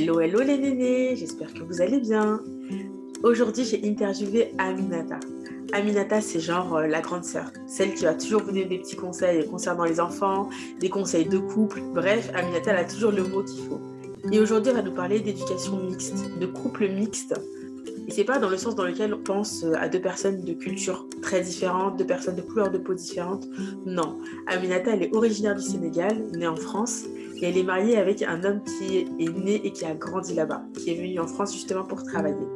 Hello, hello les nénés, j'espère que vous allez bien. Aujourd'hui, j'ai interviewé Aminata. Aminata, c'est genre euh, la grande sœur, celle qui va toujours vous donner des petits conseils concernant les enfants, des conseils de couple. Bref, Aminata, elle a toujours le mot qu'il faut. Et aujourd'hui, elle va nous parler d'éducation mixte, de couple mixte. Et c'est pas dans le sens dans lequel on pense euh, à deux personnes de culture très différentes, deux personnes de couleur de peau différentes. Non, Aminata, elle est originaire du Sénégal, née en France, et elle est mariée avec un homme qui est né et qui a grandi là-bas, qui est venu en France justement pour travailler.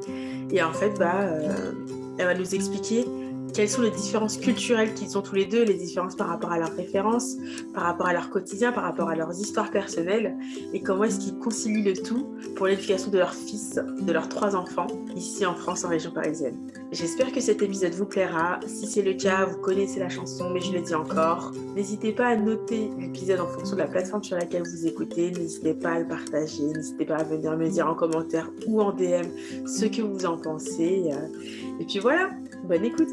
Et en fait, bah, euh, elle va nous expliquer quelles sont les différences culturelles qu'ils ont tous les deux, les différences par rapport à leurs références, par rapport à leur quotidien, par rapport à leurs histoires personnelles, et comment est-ce qu'ils concilient le tout pour l'éducation de leur fils, de leurs trois enfants, ici en France, en région parisienne. J'espère que cet épisode vous plaira. Si c'est le cas, vous connaissez la chanson, mais je le dis encore. N'hésitez pas à noter l'épisode en fonction de la plateforme sur laquelle vous écoutez. N'hésitez pas à le partager. N'hésitez pas à venir me dire en commentaire ou en DM ce que vous en pensez. Et puis voilà, bonne écoute.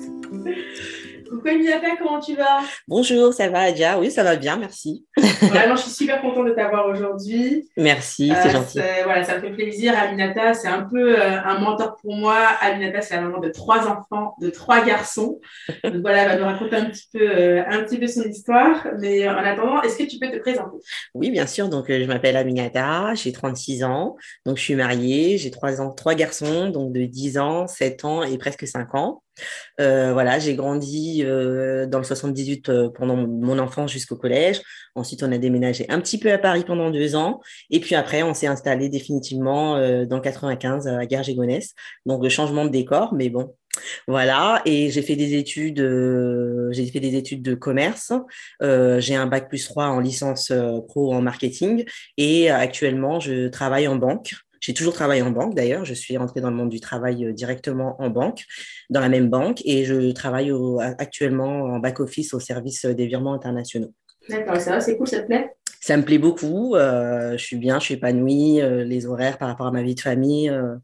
Coucou Aminata, comment tu vas? Bonjour, ça va Adia? Oui, ça va bien, merci. Vraiment, je suis super contente de t'avoir aujourd'hui. Merci, c'est euh, gentil. Voilà, ça me fait plaisir. Aminata, c'est un peu euh, un mentor pour moi. Aminata, c'est la maman de trois enfants, de trois garçons. Donc voilà, elle va nous raconter un petit peu, euh, un petit peu son histoire. Mais en attendant, est-ce que tu peux te présenter? Oui, bien sûr. Donc, je m'appelle Aminata, j'ai 36 ans. Donc, je suis mariée, j'ai trois, ans, trois garçons, donc de 10 ans, 7 ans et presque 5 ans. Voilà, j'ai grandi euh, dans le 78 euh, pendant mon enfance jusqu'au collège. Ensuite, on a déménagé un petit peu à Paris pendant deux ans. Et puis après, on s'est installé définitivement dans le 95 à Garges-et-Gonesse. Donc, le changement de décor, mais bon, voilà, et j'ai fait des études, j'ai fait des études de commerce. j'ai un bac plus 3 en licence pro en marketing et actuellement je travaille en banque. J'ai toujours travaillé en banque d'ailleurs. Je suis rentrée dans le monde du travail euh, directement en banque, dans la même banque, et je travaille actuellement en back-office au service des virements internationaux. D'accord, ça va, c'est cool, ça te plaît? Ça me plaît beaucoup. Euh, je suis bien, je suis épanouie. Euh, les horaires par rapport à ma vie de famille, euh,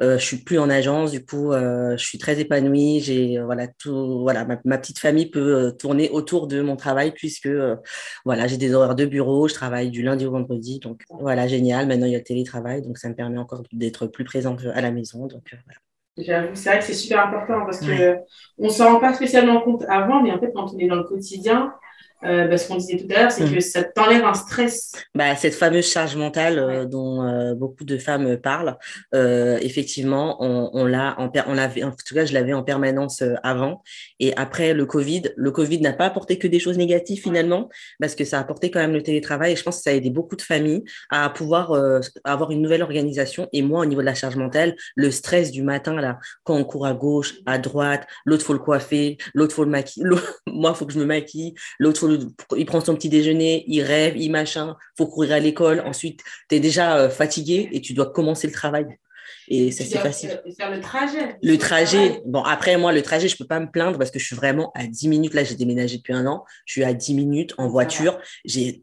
je suis plus en agence, du coup, je suis très épanouie. J'ai voilà tout, voilà ma, petite famille peut tourner autour de mon travail puisque voilà j'ai des horaires de bureau. Je travaille du lundi au vendredi, donc voilà génial. Maintenant il y a le télétravail, donc ça me permet encore d'être plus présente à la maison. Donc voilà. c'est vrai que c'est super important parce que on s'en rend pas spécialement compte avant, mais en fait, quand on est dans le quotidien, euh, bah, ce qu'on disait tout à l'heure, c'est mm. que ça t'enlève un stress. Bah, cette fameuse charge mentale euh, dont euh, beaucoup de femmes parlent, euh, effectivement, on, on l'a en, on l'avait, en tout cas, je l'avais en permanence avant. Et après le Covid, le Covid n'a pas apporté que des choses négatives finalement, parce que ça a apporté quand même le télétravail. Et je pense que ça a aidé beaucoup de familles à pouvoir avoir une nouvelle organisation. Et moi, au niveau de la charge mentale, le stress du matin, là, quand on court à gauche, à droite, l'autre faut le coiffer, l'autre faut le maquiller, moi, faut que je me maquille, l'autre faut il prend son petit déjeuner, il rêve, il machin, faut courir à l'école. Ensuite, tu es déjà euh, fatigué et tu dois commencer le travail. Et ça, c'est facile. Faire le trajet. Le trajet. Bon, après, moi, le trajet, je peux pas me plaindre parce que je suis vraiment à 10 minutes. Là, j'ai déménagé depuis un an. Je suis à 10 minutes en voiture. J'ai,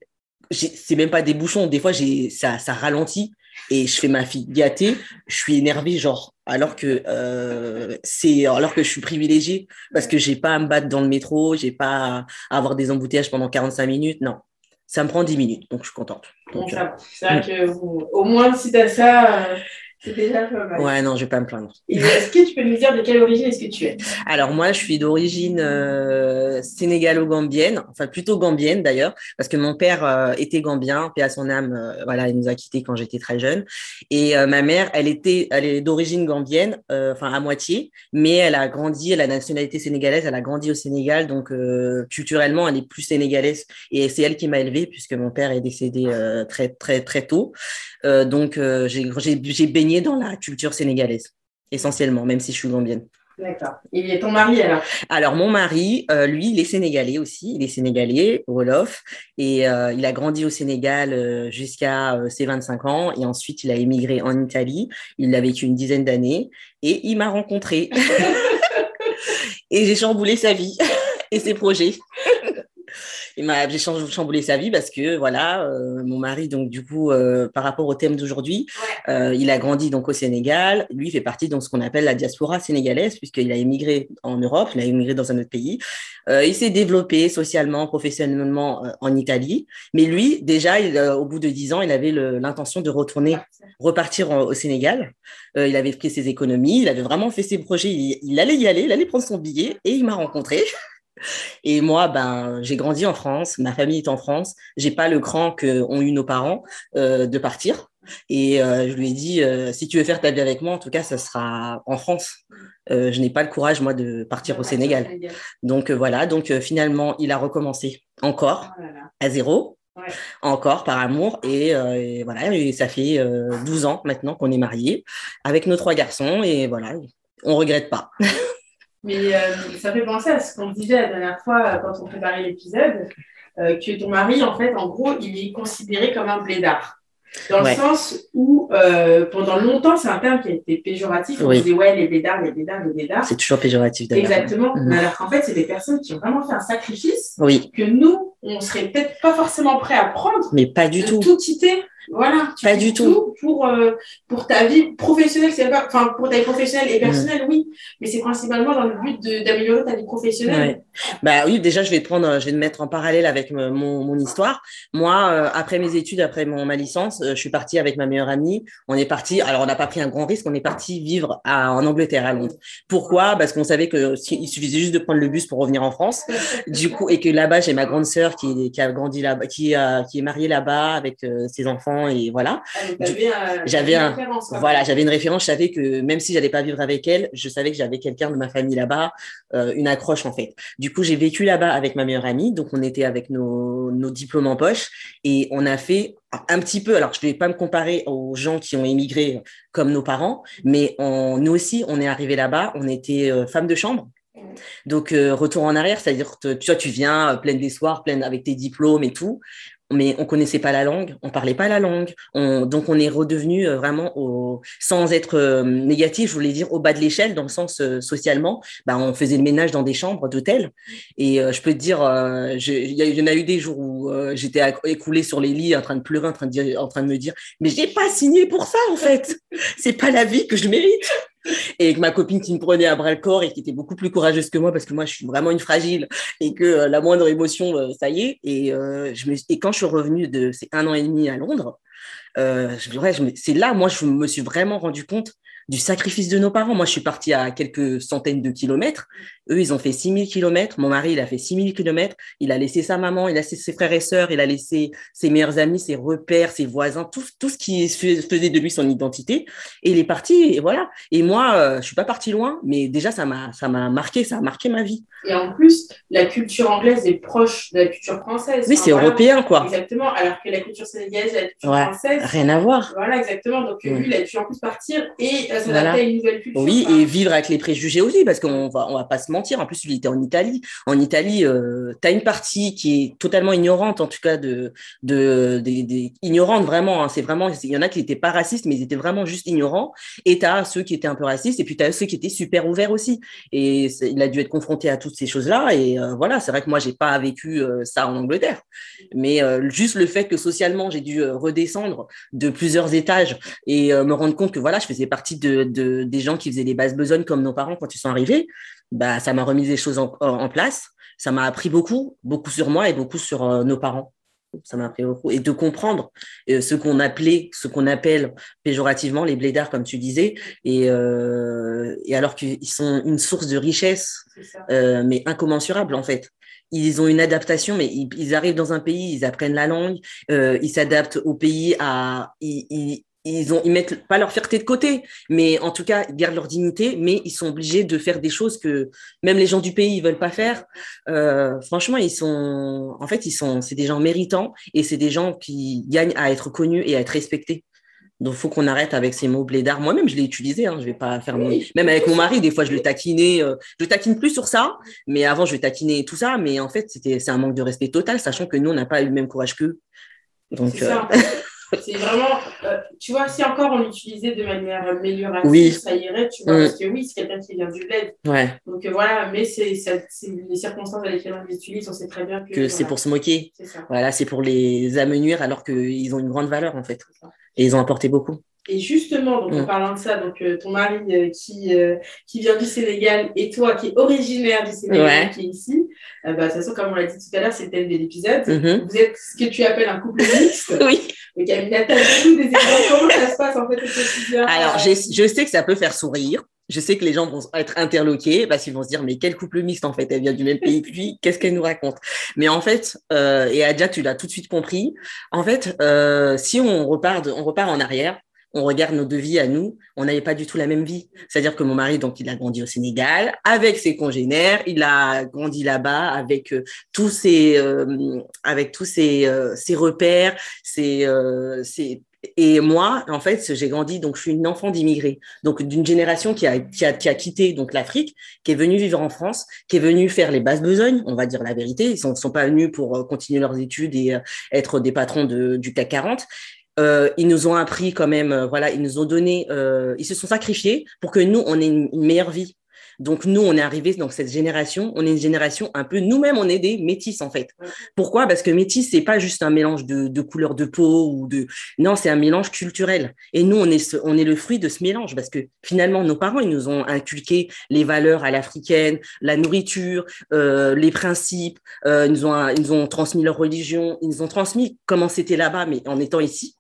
c'est même pas des bouchons. Des fois, j'ai, ça, ça ralentit et je fais ma fille gâtée. Je suis énervée, genre, alors que euh, c'est alors que je suis privilégiée parce que j'ai pas à me battre dans le métro, j'ai pas à avoir des embouteillages pendant 45 minutes. Non, ça me prend 10 minutes, donc je suis contente. Donc, euh, c'est vrai que au moins si tu as ça, euh, c'est déjà pas mal. Ouais, non, je vais pas me plaindre. Est-ce que tu peux nous dire de quelle origine est-ce que tu es? Alors moi, je suis d'origine euh, sénégalo-gambienne, enfin plutôt gambienne d'ailleurs, parce que mon père euh, était gambien, paix à son âme, euh, voilà, il nous a quittés quand j'étais très jeune. Et ma mère, elle était, elle est d'origine gambienne, enfin à moitié, mais elle a grandi, elle a la nationalité sénégalaise, elle a grandi au Sénégal, donc culturellement, elle est plus sénégalaise. Et c'est elle qui m'a élevée, puisque mon père est décédé très très très tôt. donc j'ai baigné dans la culture sénégalaise, essentiellement, même si je suis gambienne. D'accord. Et ton mari alors? Alors mon mari, euh, lui, il est sénégalais aussi. Il est sénégalais, Wolof, et euh, il a grandi au Sénégal euh, jusqu'à ses 25 ans. Et ensuite, il a émigré en Italie. Il a vécu une dizaine d'années et il m'a rencontré. et j'ai chamboulé sa vie et ses projets. il m'a j'ai chamboulé sa vie parce que voilà, euh, mon mari donc du coup euh, par rapport au thème d'aujourd'hui, euh, il a grandi donc au Sénégal. Lui fait partie de ce qu'on appelle la diaspora sénégalaise puisqu'il a émigré en Europe, il a émigré dans un autre pays. il s'est développé socialement, professionnellement en Italie. Mais lui déjà, il, au bout de dix ans, il avait l'intention de retourner, repartir au Sénégal. il avait pris ses économies, il avait vraiment fait ses projets. Il, il allait y aller, il allait prendre son billet et il m'a rencontré. Et moi, ben, j'ai grandi en France, ma famille est en France, j'ai pas le cran qu'ont eu nos parents euh, de partir. Et euh, je lui ai dit, euh, si tu veux faire ta vie avec moi, en tout cas, ça sera en France. je n'ai pas le courage, moi, de partir au Sénégal. Donc voilà, donc finalement, il a recommencé encore oh à zéro. Encore par amour et, voilà et ça fait 12 ans maintenant qu'on est mariés avec nos trois garçons et voilà on regrette pas Mais euh, ça fait penser à ce qu'on disait la dernière fois euh, quand on préparait l'épisode, euh, que ton mari, en fait, en gros, il est considéré comme un blédard. Dans le sens où, pendant longtemps, c'est un terme qui a été péjoratif. On disait, ouais, les blédards, les blédards, les blédards. C'est toujours péjoratif d'ailleurs. Exactement. Mhm. Mais alors qu'en fait, c'est des personnes qui ont vraiment fait un sacrifice oui. que nous, on serait peut-être pas forcément prêts à prendre. Mais pas du tout. Tout quitter voilà. pas du tout. Pour, euh, pour ta vie professionnelle, c'est pas, enfin, pour ta vie professionnelle et personnelle, oui. Mais c'est principalement dans le but d'améliorer ta vie professionnelle. Bah oui, déjà, je vais te prendre, je vais te mettre en parallèle avec mon, mon histoire. Moi, euh, après mes études, après mon, ma licence, euh, je suis partie avec ma meilleure amie. On est parti, alors on n'a pas pris un grand risque, on est parti vivre à, en Angleterre, à Londres. Pourquoi? Parce qu'on savait que il suffisait juste de prendre le bus pour revenir en France. du coup, et que là-bas, j'ai ma grande sœur qui, qui a grandi là-bas, qui, qui est mariée là-bas avec ses enfants et voilà. Ah, j'avais un, voilà, j'avais une référence. Je savais que même si j'allais pas vivre avec elle, je savais que j'avais quelqu'un de ma famille là-bas, euh, une accroche en fait. Du coup, j'ai vécu là-bas avec ma meilleure amie, donc on était avec nos, nos diplômes en poche et on a fait un petit peu, alors je ne vais pas me comparer aux gens qui ont émigré comme nos parents, mais on, nous aussi, on est arrivé là-bas, on était euh, femmes de chambre. Donc, euh, retour en arrière, c'est-à-dire que tu viens pleine d'espoir, pleine avec tes diplômes et tout mais on connaissait pas la langue, on parlait pas la langue, donc on est redevenu euh, vraiment sans être euh, négatif, je voulais dire au bas de l'échelle dans le sens euh, socialement, bah on faisait le ménage dans des chambres d'hôtel. Et je peux te dire, il y, en a eu des jours où j'étais écoulée sur les lits en train de pleurer, en train de dire, en train de me dire, mais j'ai pas signé pour ça en fait, c'est pas la vie que je mérite et avec ma copine qui me prenait à bras le corps et qui était beaucoup plus courageuse que moi parce que moi je suis vraiment une fragile et que euh, la moindre émotion euh, ça y est et euh, je me et quand je suis revenue de ces un an et demi à Londres c'est là moi je me suis vraiment rendu compte du sacrifice de nos parents. Moi, je suis partie à quelques centaines de kilomètres. Eux, ils ont fait 6000 kilomètres. Mon mari, il a fait 6000 kilomètres. Il a laissé sa maman, il a laissé ses frères et sœurs, il a laissé ses meilleurs amis, ses repères, ses voisins, tout, tout ce qui faisait de lui son identité. Et il est parti, et voilà. Et moi, euh, je suis pas partie loin, mais déjà, ça m'a, ça m'a marqué, ça a marqué ma vie. Et en plus, la culture anglaise est proche de la culture française. Oui, c'est européen, quoi. Exactement. Alors que la culture sénégalaise la culture française. Rien à voir. Voilà, exactement. Donc, lui, il a dû en plus partir et une nouvelle culture. Oui, et vivre avec les préjugés aussi, parce qu'on va, on va pas se mentir. En plus, il était en Italie. En Italie, euh, tu as une partie qui est totalement ignorante, en tout cas, de, de, ignorante vraiment. Hein. c'est vraiment, il y en a qui n'étaient pas racistes, mais ils étaient vraiment juste ignorants. Et tu as ceux qui étaient un peu racistes, et puis tu as ceux qui étaient super ouverts aussi. Et il a dû être confronté à toutes ces choses-là. Et euh, voilà, c'est vrai que moi, j'ai pas vécu euh, ça en Angleterre. Mais juste le fait que socialement, j'ai dû redescendre de plusieurs étages et me rendre compte que voilà, je faisais partie de, des gens qui faisaient les bases besognes comme nos parents quand ils sont arrivés, bah, ça m'a remis des choses en, place. Ça m'a appris beaucoup, beaucoup sur moi et beaucoup sur euh, nos parents. Ça m'a appris beaucoup. Et de comprendre euh, ce qu'on appelait, ce qu'on appelle péjorativement les blédards, comme tu disais, et, euh, et alors qu'ils sont une source de richesse, mais incommensurable en fait ils ont une adaptation, mais ils, arrivent dans un pays, ils apprennent la langue, ils s'adaptent au pays, à, ils, ils ont ils mettent pas leur fierté de côté, mais en tout cas ils gardent leur dignité, mais ils sont obligés de faire des choses que même les gens du pays ils veulent pas faire. Euh, franchement, ils sont en fait ils sont c'est des gens méritants et c'est des gens qui gagnent à être connus et à être respectés. Donc, faut qu'on arrête avec ces mots blédards. Moi-même, je l'ai utilisé. Hein, je vais pas faire même avec mon mari. Des fois, je le taquinais. Euh, je taquine plus sur ça, mais avant, je taquinais tout ça. Mais en fait, c'était c'est un manque de respect total, sachant que nous, on n'a pas eu le même courage qu'eux. Donc, euh, C'est vraiment, euh, tu vois, si encore on l'utilisait de manière améliorative, ça irait, tu vois, mm. parce que oui, c'est quelqu'un qui vient du bled. Ouais. Donc euh, voilà, mais c'est les circonstances dans lesquelles on l'utilise, on sait très bien que. que c'est pour se moquer. Voilà, c'est pour les amenuire alors qu'ils ont une grande valeur en fait. Et ils ont apporté beaucoup. Et justement, donc, en mm. parlant de ça, donc, euh, ton mari euh, qui, euh, qui vient du Sénégal et toi qui est originaire du Sénégal, qui est ici, bah, de toute façon, comme on l'a dit tout à l'heure, c'est le thème de l'épisode. Mm-hmm. Vous êtes ce que tu appelles un couple mixte. oui. Donc, Amina, t'as des exemples. Comment ça se passe en fait au quotidien? Alors, je sais que ça peut faire sourire. Je sais que les gens vont être interloqués parce qu'ils vont se dire mais quel couple mixte en fait elle vient du même pays que lui qu'est-ce qu'elle nous raconte? Mais en fait et Adja tu l'as tout de suite compris en fait si on repart on repart en arrière on regarde nos deux vies à nous, on n'avait pas du tout la même vie. C'est-à-dire que mon mari, donc, il a grandi au Sénégal avec ses congénères, il a grandi là-bas avec euh, tous ses, euh, avec tous ses, euh, ses repères, ses, et moi, en fait, j'ai grandi, donc je suis une enfant d'immigrés, donc d'une génération qui a, qui a, qui a quitté donc l'Afrique, qui est venue vivre en France, qui est venue faire les basses besognes, on va dire la vérité. Ils ne sont, sont, pas venus pour continuer leurs études et être des patrons de, du CAC 40. Euh, ils nous ont appris quand même, euh, voilà, ils nous ont donné, euh, ils se sont sacrifiés pour que nous, on ait une, meilleure vie. Donc nous, on est arrivé dans cette génération, on est une génération un peu, nous-mêmes, on est des métis en fait. Pourquoi? Parce que métis, c'est pas juste un mélange de, de couleurs de peau ou de, non, c'est un mélange culturel. Et nous, on est, on est le fruit de ce mélange parce que finalement, nos parents, ils nous ont inculqué les valeurs à l'africaine, la nourriture, euh, les principes, euh, ils, nous ont, ils nous ont transmis leur religion, ils nous ont transmis comment c'était là-bas, mais en étant ici.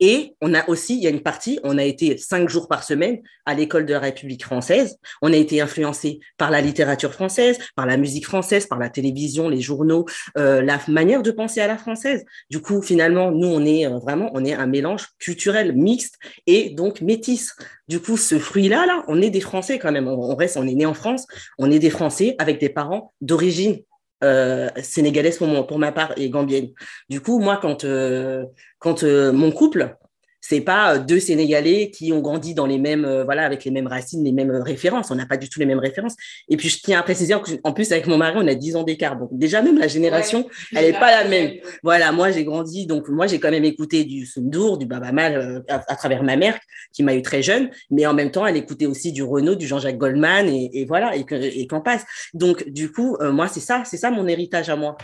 Et on a aussi, il y a une partie, on a été cinq jours par semaine à l'école de la République française. On a été influencé par la littérature française, par la musique française, par la télévision, les journaux, euh, la manière de penser à la française. Du coup, finalement, nous, on est euh, vraiment, on est un mélange culturel mixte et donc métis. Du coup, ce fruit-là, là, on est des Français quand même. On, reste, on est né en France, on est des Français avec des parents d'origine euh, sénégalaise pour, pour ma part et gambienne. Du coup, moi, quand, euh, quand euh, mon couple, c'est pas euh, deux Sénégalais qui ont grandi dans les mêmes, euh, voilà, avec les mêmes racines, les mêmes références. On n'a pas du tout les mêmes références. Et puis, je tiens à préciser en plus, avec mon mari, on a 10 ans d'écart. Donc, déjà, même la génération, elle n'est pas la même. Voilà, moi, j'ai grandi, donc, moi, j'ai quand même écouté du Sundur, du Baba Mal euh, à, travers ma mère, qui m'a eu très jeune. Mais en même temps, elle écoutait aussi du Renault, du Jean-Jacques Goldman, et, voilà, et qu'on passe. Donc, du coup, moi, c'est ça, c'est ça mon héritage à moi.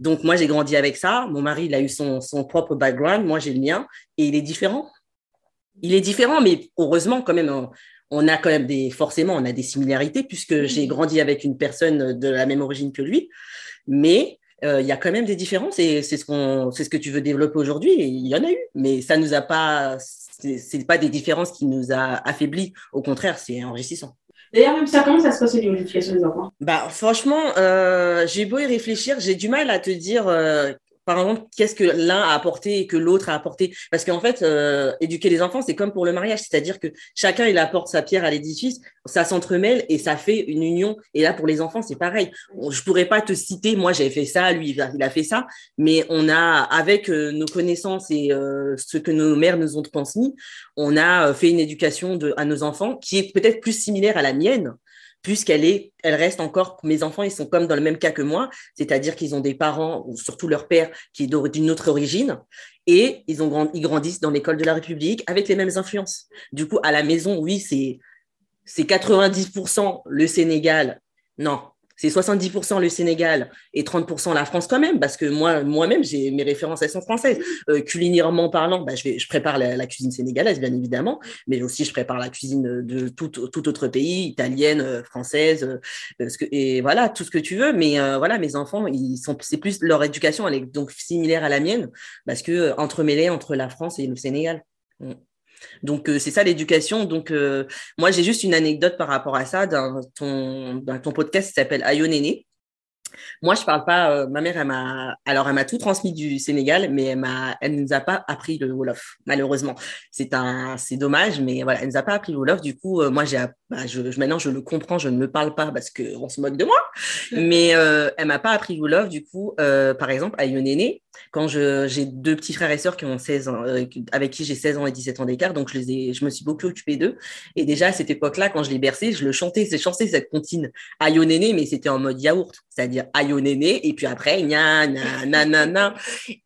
Donc, moi, j'ai grandi avec ça. Mon mari, il a eu son, son propre background. Moi, j'ai le mien. Et il est différent. Il est différent, mais heureusement, quand même, on, a quand même des, forcément, on a des similarités puisque j'ai grandi avec une personne de la même origine que lui. Mais euh, il y a quand même des différences et c'est ce qu'on, c'est ce que tu veux développer aujourd'hui. Et il y en a eu, mais ça nous a pas, c'est pas des différences qui nous a affaiblis. Au contraire, c'est enrichissant. D'ailleurs, même ça, comment ça se passe au niveau de l'éducation des enfants? Bah, franchement, euh, j'ai beau y réfléchir, j'ai du mal à te dire euh, par exemple, qu'est-ce que l'un a apporté et que l'autre a apporté? Parce qu'en fait, euh, éduquer les enfants, c'est comme pour le mariage, c'est-à-dire que chacun il apporte sa pierre à l'édifice, ça s'entremêle et ça fait une union. Et là, pour les enfants, c'est pareil. Je pourrais pas te citer, moi j'ai fait ça, lui il a fait ça, mais on a, avec euh, nos connaissances et ce que nos mères nous ont transmis, on a fait une éducation à nos enfants qui est peut-être plus similaire à la mienne, puisqu'elle est, elle reste encore, mes enfants, ils sont comme dans le même cas que moi, c'est-à-dire qu'ils ont des parents, ou surtout leur père, qui est d'une autre origine, et ils, ont ils grandissent dans l'école de la République avec les mêmes influences. Du coup, à la maison, oui, c'est, c'est 90% le Sénégal. Non, c'est 70% le Sénégal et 30% la France quand même, parce que moi, moi-même, j'ai mes références, elles sont françaises. Euh, culinairement parlant, bah, je, prépare la, cuisine sénégalaise, bien évidemment, mais aussi je prépare la cuisine de tout, autre pays, italienne, euh, française, euh, et voilà, tout ce que tu veux. Mais voilà, mes enfants, c'est plus leur éducation, elle est donc similaire à la mienne, parce que entremêlée entre la France et le Sénégal. Mm. Donc, euh, c'est ça l'éducation. Donc, euh, moi, j'ai juste une anecdote par rapport à ça dans ton, ton podcast qui s'appelle Ayo Néné. Moi, je parle pas. Euh, ma mère, elle m'a. Alors, elle m'a tout transmis du Sénégal, mais elle m'a. Elle nous a pas appris le wolof. Malheureusement, c'est un. C'est dommage, mais voilà, elle nous a pas appris le wolof. Du coup, moi, j'ai. Bah, je, maintenant, je le comprends. Je ne me parle pas parce que on se moque de moi. Mais elle m'a pas appris le wolof. Du coup, par exemple, Néné, quand j'ai deux petits frères et sœurs qui ont 16 ans, euh, avec qui j'ai 16 ans et 17 ans d'écart, donc je, les ai, je me suis beaucoup occupée d'eux. Et déjà à cette époque-là, quand je les berçais, je le chantais, c'est chanté cette comptine Ayo Néné, mais c'était en mode yaourt, c'est-à-dire Ayo Néné, et puis après, gna, na, na, na,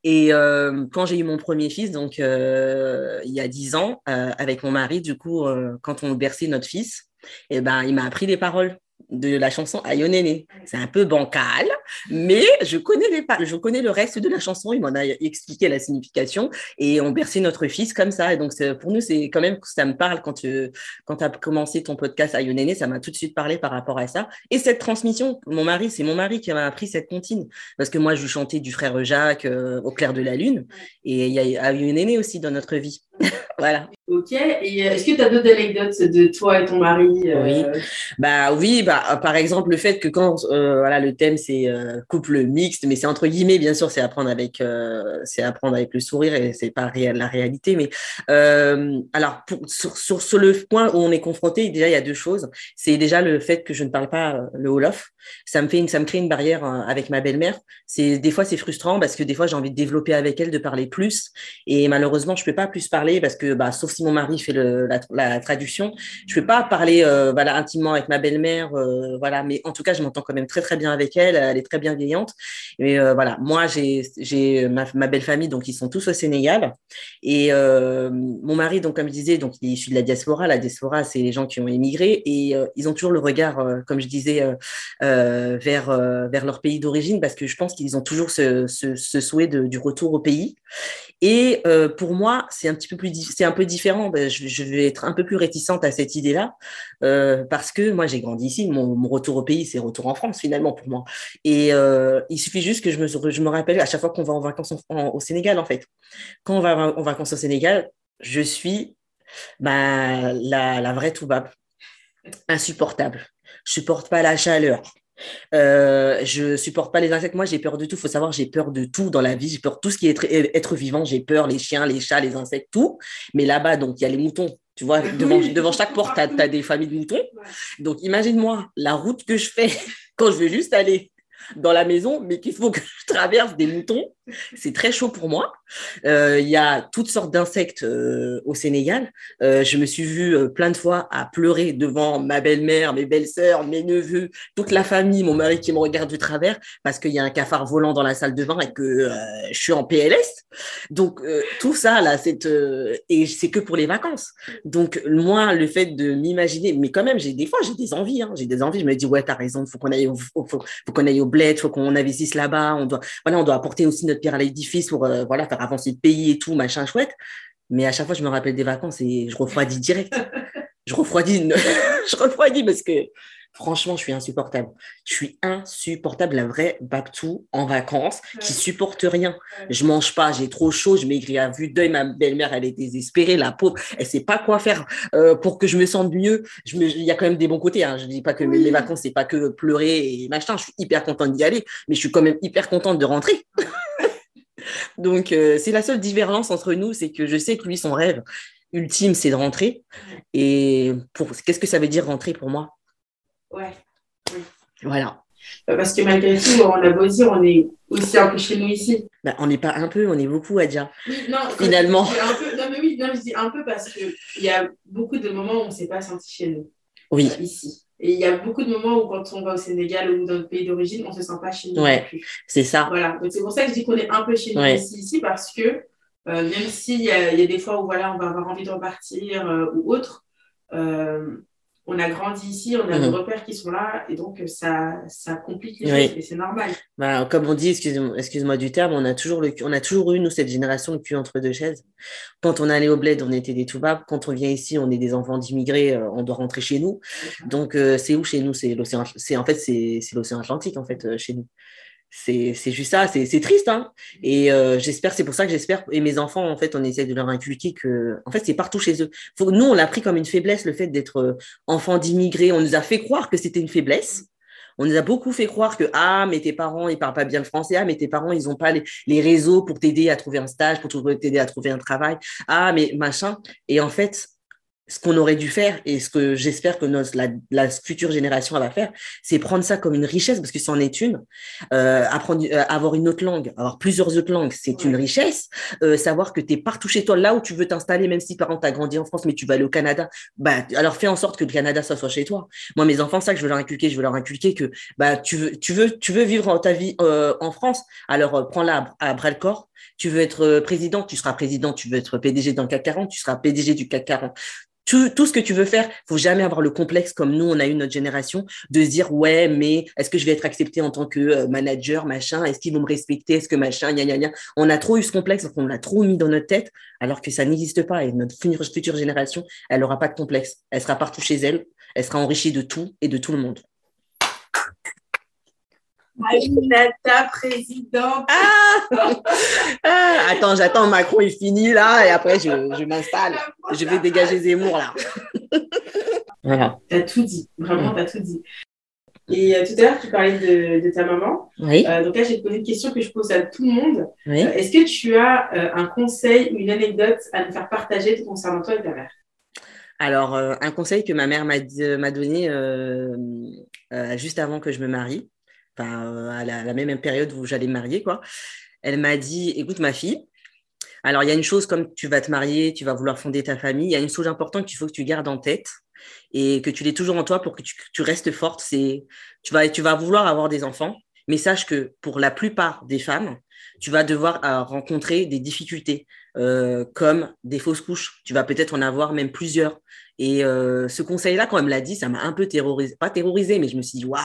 Et euh, quand j'ai eu mon premier fils, donc euh, il y a 10 ans, avec mon mari, du coup, quand on berçait notre fils, eh ben, il m'a appris les paroles de la chanson Ayonéné. C'est un peu bancal, mais je connais, les, je connais le reste de la chanson. Il m'en a expliqué la signification et on berçait notre fils comme ça. Et donc, pour nous, c'est quand même, ça me parle quand tu quand as commencé ton podcast Ayonéné, ça m'a tout de suite parlé par rapport à ça. Et cette transmission, mon mari, c'est mon mari qui m'a appris cette comptine. Parce que moi, je chantais du frère Jacques euh, au clair de la lune. Et il y a Ayonéné aussi dans notre vie. voilà. Ok. Et euh, est-ce que tu as d'autres anecdotes de toi et ton mari euh, Oui. Bah oui. Bah par exemple le fait que quand euh, voilà le thème c'est couple mixte, mais c'est entre guillemets bien sûr c'est apprendre avec c'est apprendre avec le sourire et c'est pas la réalité. Mais alors sur, le point où on est confronté déjà il y a deux choses. C'est déjà le fait que je ne parle pas le wolof. Ça me fait ça me crée une barrière avec ma belle-mère. C'est des fois c'est frustrant parce que des fois j'ai envie de développer avec elle, de parler plus et malheureusement je peux pas plus parler parce que bah sauf si mon mari fait la, traduction. Je peux pas parler euh, intimement avec ma belle-mère, euh, voilà, mais en tout cas, je m'entends quand même très très bien avec elle. Elle est très bienveillante. Et euh, voilà, moi, j'ai ma, ma, belle famille, donc ils sont tous au Sénégal. Et mon mari, donc comme je disais, donc il est issu de la diaspora. La diaspora, c'est les gens qui ont émigré et ils ont toujours le regard, comme je disais, vers vers leur pays d'origine parce que je pense qu'ils ont toujours ce, ce, souhait de, du retour au pays. Et pour moi, c'est un petit peu plus, c'est un peu différent ben, je, vais être un peu plus réticente à cette idée-là, euh, parce que moi, j'ai grandi ici. Mon, retour au pays, c'est retour en France, finalement, pour moi. Et euh, il suffit juste que je me, je me rappelle à chaque fois qu'on va en vacances au Sénégal, en fait. Quand on va en vacances au Sénégal, je suis bah, la, la vraie toubab, insupportable. Je supporte pas la chaleur. Euh, je supporte pas les insectes. Moi, j'ai peur de tout. Il faut savoir, j'ai peur de tout dans la vie. J'ai peur de tout ce qui est être, vivant. J'ai peur, les chiens, les chats, les insectes, tout. Mais là-bas, donc, il y a les moutons. Tu vois, devant, devant chaque porte, tu as, des familles de moutons. Donc, imagine-moi la route que je fais quand je veux juste aller dans la maison, mais qu'il faut que je traverse des moutons. C'est très chaud pour moi. Euh, il y a toutes sortes d'insectes euh, au Sénégal. Euh, je me suis vue plein de fois à pleurer devant ma belle-mère, mes belles-sœurs, mes neveux, toute la famille, mon mari qui me regarde du travers parce qu'il y a un cafard volant dans la salle de bain et que je suis en PLS. Donc tout ça là, c'est et c'est que pour les vacances. Donc moi, le fait de m'imaginer, mais quand même, j'ai des fois j'ai des envies. Hein, j'ai des envies. Je me dis ouais, t'as raison, faut qu'on aille, au, faut, faut qu'on aille au bled, faut qu'on investisse là-bas. On doit, voilà, on doit apporter aussi notre pierre à l'édifice pour euh, voilà, faire avancer le pays et tout, machin chouette. Mais à chaque fois, je me rappelle des vacances et je refroidis direct. Je refroidis, je refroidis parce que franchement, je suis insupportable. Je suis insupportable, la vraie Bactou en vacances qui supporte rien. Je mange pas, j'ai trop chaud, je maigris à vue d'œil. Ma belle-mère, elle est désespérée, la pauvre, elle sait pas quoi faire euh, pour que je me sente mieux. Il y a quand même des bons côtés. Hein. Je dis pas que mes vacances, c'est pas que pleurer et machin. Je suis hyper contente d'y aller, mais je suis quand même hyper contente de rentrer. Donc, euh, c'est la seule divergence entre nous, c'est que je sais que lui, son rêve ultime, c'est de rentrer. Et pour qu'est-ce que ça veut dire rentrer pour moi? Ouais. Voilà. Bah, parce que malgré tout, on a beau dire, on est aussi un peu chez nous ici. Bah, on n'est pas un peu, on est beaucoup, Adja. Oui, non, finalement. Un peu, non, mais oui, non, je dis un peu parce qu'il y a beaucoup de moments où on ne s'est pas senti chez nous. Oui. Ici. Et il y a beaucoup de moments où, quand on va au Sénégal ou dans notre pays d'origine, on ne se sent pas chez nous. Ouais, c'est ça. Voilà. Donc, c'est pour ça que je dis qu'on est un peu chez nous ici, parce que euh, même s'il y, a, y a des fois où voilà, on va avoir envie de repartir euh, ou autre, euh, on a grandi ici, on a des mhm. repères qui sont là, et donc ça, ça complique les choses, et c'est normal. Bah, comme on dit, excuse-moi excuse du terme, on a, toujours le, on a toujours eu, nous, cette génération, le cul entre deux chaises. Quand on allait au bled, on était des toubabs. Quand on vient ici, on est des enfants d'immigrés, euh, on doit rentrer chez nous. Donc, euh, c'est où chez nous? C'est l'océan. C'est en fait, c'est l'océan Atlantique en fait euh, chez nous c'est juste ça, c'est triste. Hein et euh, j'espère, c'est pour ça que j'espère, et mes enfants, en fait, on essaie de leur inculquer que, en fait, c'est partout chez eux. Faut, nous, on l'a pris comme une faiblesse, le fait d'être euh, enfant d'immigrés. On nous a fait croire que c'était une faiblesse. On nous a beaucoup fait croire que, ah, mais tes parents, ils parlent pas bien le français. Ah, mais tes parents, ils ont pas les, les réseaux pour t'aider à trouver un stage, pour t'aider à trouver un travail. Ah, mais machin. Et en fait, ce qu'on aurait dû faire et ce que j'espère que notre, la, future génération va faire, c'est prendre ça comme une richesse parce que c'en est une. Euh, apprendre, euh, avoir une autre langue, avoir plusieurs autres langues, c'est une richesse. Euh, savoir que tu es partout chez toi, là où tu veux t'installer, même si par exemple tu as grandi en France, mais tu vas aller au Canada, bah, alors fais en sorte que le Canada, ça soit chez toi. Moi, mes enfants, ça que je veux leur inculquer, je veux leur inculquer que bah, tu, veux, tu, veux, tu veux vivre ta vie en France, alors prends-la à, à bras le corps. Tu veux être président, tu seras président. Tu veux être PDG dans le CAC 40, tu seras PDG du CAC 40 tout, tout, ce que tu veux faire, faut jamais avoir le complexe comme nous, on a eu notre génération, de se dire ouais, mais est-ce que je vais être accepté en tant que euh, manager, machin? Est-ce qu'ils vont me respecter? Est-ce que machin, gna, gna, gna? On a trop eu ce complexe, on l'a trop mis dans notre tête, alors que ça n'existe pas. Et notre future génération, elle n'aura pas de complexe. Elle sera partout chez elle, elle sera enrichie de tout et de tout le monde. Aminata, présidente. Ah, ah Attends, j'attends Macron est fini là et après je, je m'installe. Je vais dégager Zemmour là. voilà. Tu as tout dit, vraiment, tu as tout dit. Et euh, tout à l'heure, tu parlais de, de ta maman. Oui. Euh, donc là, j'ai posé une question que je pose à tout le monde. Oui. Euh, est-ce que tu as un conseil ou une anecdote à nous faire partager concernant toi et ta mère? Alors, un conseil que ma mère m'a donné juste avant que je me marie à la, même période où j'allais me marier, quoi. Elle m'a dit, écoute ma fille, alors il y a une chose comme tu vas te marier, tu vas vouloir fonder ta famille, il y a une chose importante qu'il faut que tu gardes en tête et que tu l'aies toujours en toi pour que tu, restes forte. C'est, tu vas, tu vas vouloir avoir des enfants, mais sache que pour la plupart des femmes, tu vas devoir euh, rencontrer des difficultés euh, comme des fausses couches. Tu vas peut-être en avoir même plusieurs. Et euh, ce conseil-là, quand elle me l'a dit, ça m'a un peu terrorisé. Pas terrorisé, mais je me suis dit, waouh,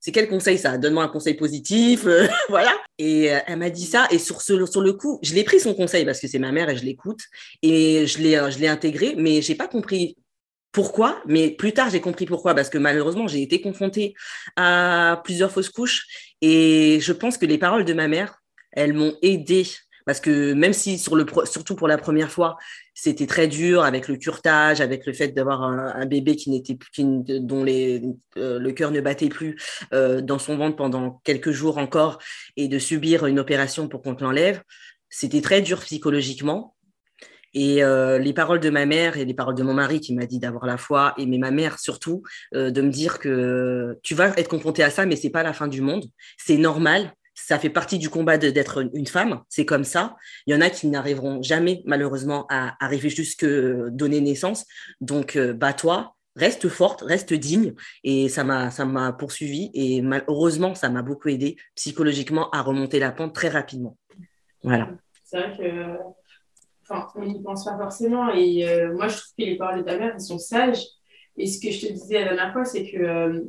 c'est quel conseil ça? Donne-moi un conseil positif. voilà. Et elle m'a dit ça. Et sur, sur le coup, je l'ai pris son conseil parce que c'est ma mère et je l'écoute. Et je l'ai, je l'ai intégré, mais j'ai pas compris pourquoi, mais plus tard j'ai compris pourquoi, parce que malheureusement j'ai été confrontée à plusieurs fausses couches et je pense que les paroles de ma mère elles m'ont aidé parce que même si surtout pour la première fois c'était très dur avec le curtage avec le fait d'avoir un, bébé qui n'était dont euh, le cœur ne battait plus euh, dans son ventre pendant quelques jours encore et de subir une opération pour qu'on te l'enlève c'était très dur psychologiquement et euh, les paroles de ma mère et les paroles de mon mari qui m'a dit d'avoir la foi, et mais ma mère surtout, de me dire que tu vas être confronté à ça, mais c'est pas la fin du monde. C'est normal ça fait partie du combat d'être une femme, c'est comme ça. Il y en a qui n'arriveront jamais, malheureusement, à arriver jusque donner naissance. Donc, euh, bats-toi, reste forte, reste digne. Et ça m'a, ça m'a poursuivi. Et heureusement, ça m'a beaucoup aidé psychologiquement à remonter la pente très rapidement. Voilà. C'est vrai que, enfin, on n'y pense pas forcément. Et euh, moi, je trouve que les paroles de ta mère, elles sont sages. Et ce que je te disais la dernière fois, c'est que euh,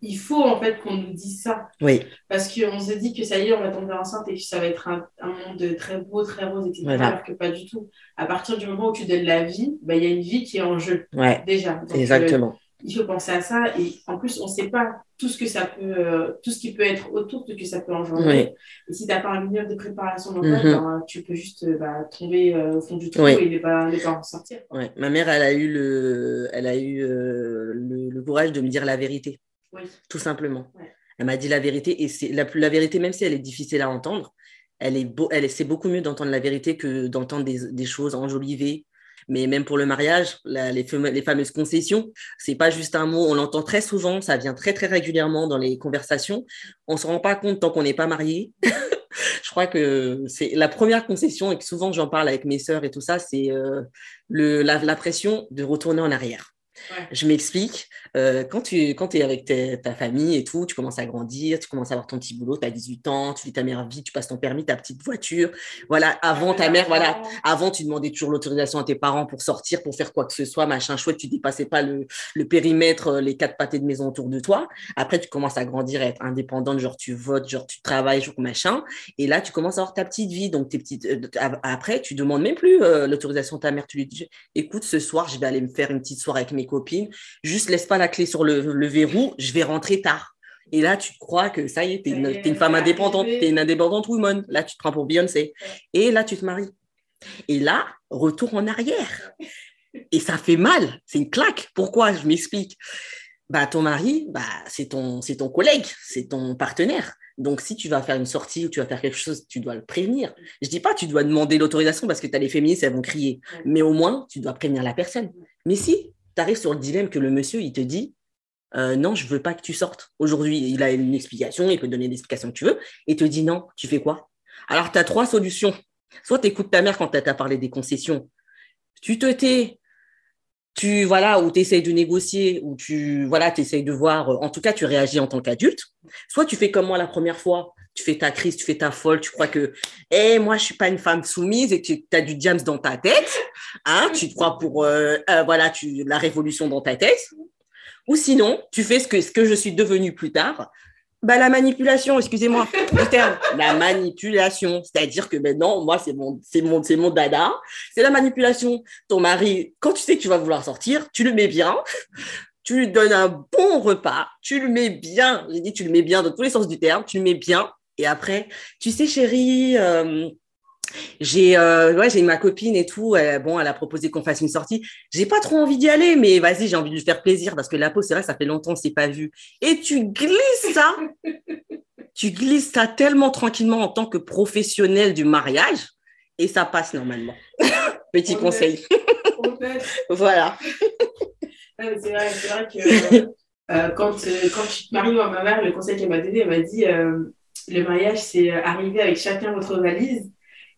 il faut en fait qu'on nous dise ça. Oui. Parce qu'on se dit que ça y est, on va tomber enceinte et que ça va être un, monde très beau, très rose, etc. Alors que pas du tout. À partir du moment où tu donnes la vie, bah, il y a une vie qui est en jeu. Ouais. Déjà. Exactement. Euh, il faut penser à ça. Et en plus, on ne sait pas tout ce que ça peut, euh, tout ce qui peut être autour de ce que ça peut engendrer. Et si tu n'as pas un minimum de préparation mentale, mm ben, tu peux juste euh, bah, tomber au fond du trou et ne pas, pas en sortir. Ouais. Ma mère, elle a eu le, elle a eu le courage de me dire la vérité. Tout simplement. Elle m'a dit la vérité et c'est la, la, vérité, même si elle est difficile à entendre, elle est beau, elle c'est beaucoup mieux d'entendre la vérité que d'entendre des, des, choses enjolivées. Mais même pour le mariage, les, les, fameuses concessions, c'est pas juste un mot. On l'entend très souvent, ça vient très très régulièrement dans les conversations. On se rend pas compte tant qu'on n'est pas marié. je crois que c'est la première concession et que souvent j'en parle avec mes sœurs et tout ça, c'est euh, la, la pression de retourner en arrière. Je m'explique. Euh, quand tu quand es avec ta famille et tout, tu commences à grandir, tu commences à avoir ton petit boulot, tu as 18 ans, tu vis ta meilleure vie, tu passes ton permis, ta petite voiture. Voilà, avant ta mère, voilà, avant tu demandais toujours l'autorisation à tes parents pour sortir, pour faire quoi que ce soit, machin chouette, tu dépassais pas le, le périmètre, euh, les quatre pâtés de maison autour de toi. Après, tu commences à grandir, à être indépendante, genre tu votes, genre tu travailles, genre machin. Et là, tu commences à avoir ta petite vie. Donc, tes petites, euh, après, tu demandes même plus l'autorisation de ta mère. Tu lui dis, écoute, ce soir, je vais aller me faire une petite soirée avec mes copines. Juste laisse pas la clé sur le, verrou, je vais rentrer tard. Et là, tu crois que ça y est, tu es, une, femme indépendante, tu es une indépendante woman. Là, tu te prends pour Beyoncé. Et là, tu te maries. Et là, retour en arrière. Et ça fait mal, c'est une claque. Pourquoi? Je m'explique. Bah, ton mari, bah, c'est ton, ton collègue, c'est ton partenaire. Donc, si tu vas faire une sortie ou tu vas faire quelque chose, tu dois le prévenir. Je dis pas tu dois demander l'autorisation parce que tu as les féministes, elles vont crier. Mais au moins, tu dois prévenir la personne. Mais si tu sur le dilemme que le monsieur, il te dit euh, non, je veux pas que tu sortes. Aujourd'hui, il a une explication, il peut donner l'explication que tu veux, et te dit non, tu fais quoi? Alors, tu as trois solutions. Soit tu écoutes ta mère quand elle t'a parlé des concessions, tu te tais, tu voilà, ou tu essayes de négocier, ou tu voilà, essayes de voir, euh, en tout cas, tu réagis en tant qu'adulte. Soit tu fais comme moi la première fois, tu fais ta crise, tu fais ta folle, tu crois que, eh, moi, je suis pas une femme soumise et tu as du James dans ta tête, hein, tu crois pour, euh, voilà, tu, la révolution dans ta tête. Ou sinon, tu fais ce que, je suis devenue plus tard. Bah, la manipulation, excusez-moi, le terme, la manipulation. C'est-à-dire que maintenant, moi, c'est mon, c'est mon, c'est mon dada. C'est la manipulation. Ton mari, quand tu sais que tu vas vouloir sortir, tu le mets bien. Tu lui donnes un bon repas. Tu le mets bien. J'ai dit, tu le mets bien dans tous les sens du terme. Tu le mets bien. Et après, tu sais, chérie, euh, j'ai euh, ouais, j'ai ma copine et tout. bon, elle a proposé qu'on fasse une sortie. J'ai pas trop envie d'y aller, mais vas-y, j'ai envie de lui faire plaisir parce que la peau, c'est vrai, ça fait longtemps que c'est pas vu. Et tu glisses ça, tu glisses ça tellement tranquillement en tant que professionnel du mariage et ça passe normalement. Petit conseil. voilà. c'est vrai, vrai que euh, quand, quand je suis mariée, ma mère, le conseil qu'elle m'a donné, elle m'a dit le mariage, c'est arriver avec chacun votre valise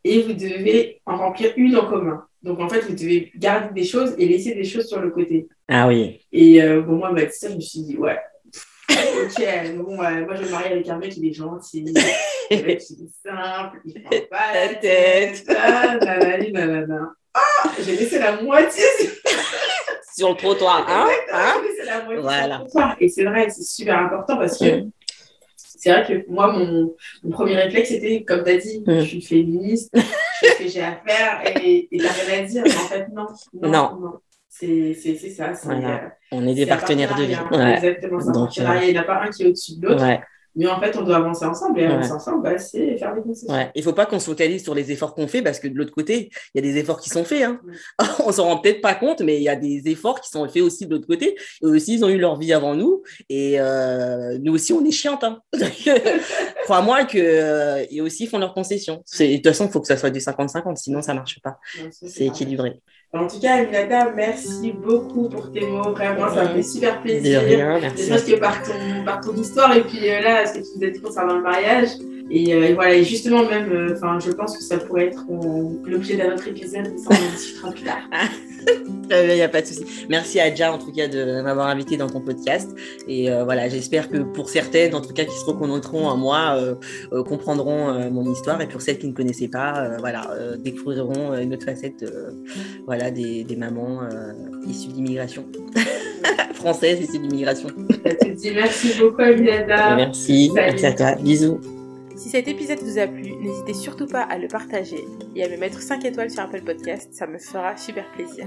et vous devez en remplir une en commun. Donc, en fait, vous devez garder des choses et laisser des choses sur le côté. Ah oui. Et euh, bon, moi, ça, je me suis dit, ouais, ok, bon, moi, je me marie avec un mec, il est gentil, il est simple, il prend pas la tête. Ah, j'ai laissé la moitié sur le trottoir, hein, hein? J'ai laissé la moitié voilà. sur le trottoir. Et c'est vrai, c'est super important parce que mm c'est vrai que moi, mon, mon premier réflexe, c'était, comme tu as dit, mm. je suis féministe, je fais ce que j'ai à faire et tu n'as rien à dire. Mais en fait, non. Non. non. C'est ça. Voilà. Euh, On est des partenaires de vie. Ouais. Exactement ça. Donc, euh, il n'y en a pas un qui est au-dessus de l'autre. Ouais. Mais en fait, on doit avancer ensemble. Et avancer ensemble, bah, c'est faire des concessions. Ouais. Il ne faut pas qu'on se focalise sur les efforts qu'on fait parce que de l'autre côté, il y a des efforts qui sont faits. Hein. on s'en rend peut-être pas compte, mais il y a des efforts qui sont faits aussi de l'autre côté. Eux aussi, ils ont eu leur vie avant nous. Et euh, nous aussi, on est chiantes. Hein. Crois-moi qu'ils euh, aussi font leurs concessions. De toute façon, il faut que ça soit du 50-50, sinon ça ne marche pas. C'est équilibré. En tout cas, Aminata, merci beaucoup pour tes mots. Vraiment, ça me fait super plaisir. De rien, merci. que par ton, par ton histoire et puis euh, là, ce que tu nous as dit concernant le mariage. Et, euh, voilà, et justement, même, euh, enfin, je pense que ça pourrait être l'objet d'un autre épisode, mais ça, on en discutera plus tard. Il n'y a pas de souci. Merci à Ja, en tout cas, de m'avoir invité dans ton podcast. Et voilà, j'espère que pour certaines, en tout cas, qui se reconnaîtront à moi, comprendront mon histoire. Et pour celles qui ne connaissaient pas, voilà, découvriront une autre facette voilà, des, des mamans issues d'immigration. Françaises issues d'immigration. Merci beaucoup, Aminata. Merci. Merci à toi. Bisous. Si cet épisode vous a plu, n'hésitez surtout pas à le partager et à me mettre 5 étoiles sur Apple Podcast, ça me fera super plaisir.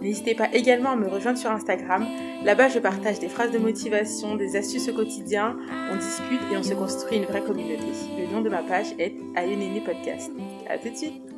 N'hésitez pas également à me rejoindre sur Instagram. Là-bas, je partage des phrases de motivation, des astuces au quotidien, on discute et on se construit une vraie communauté. Le nom de ma page est Aïe Podcast. À tout de suite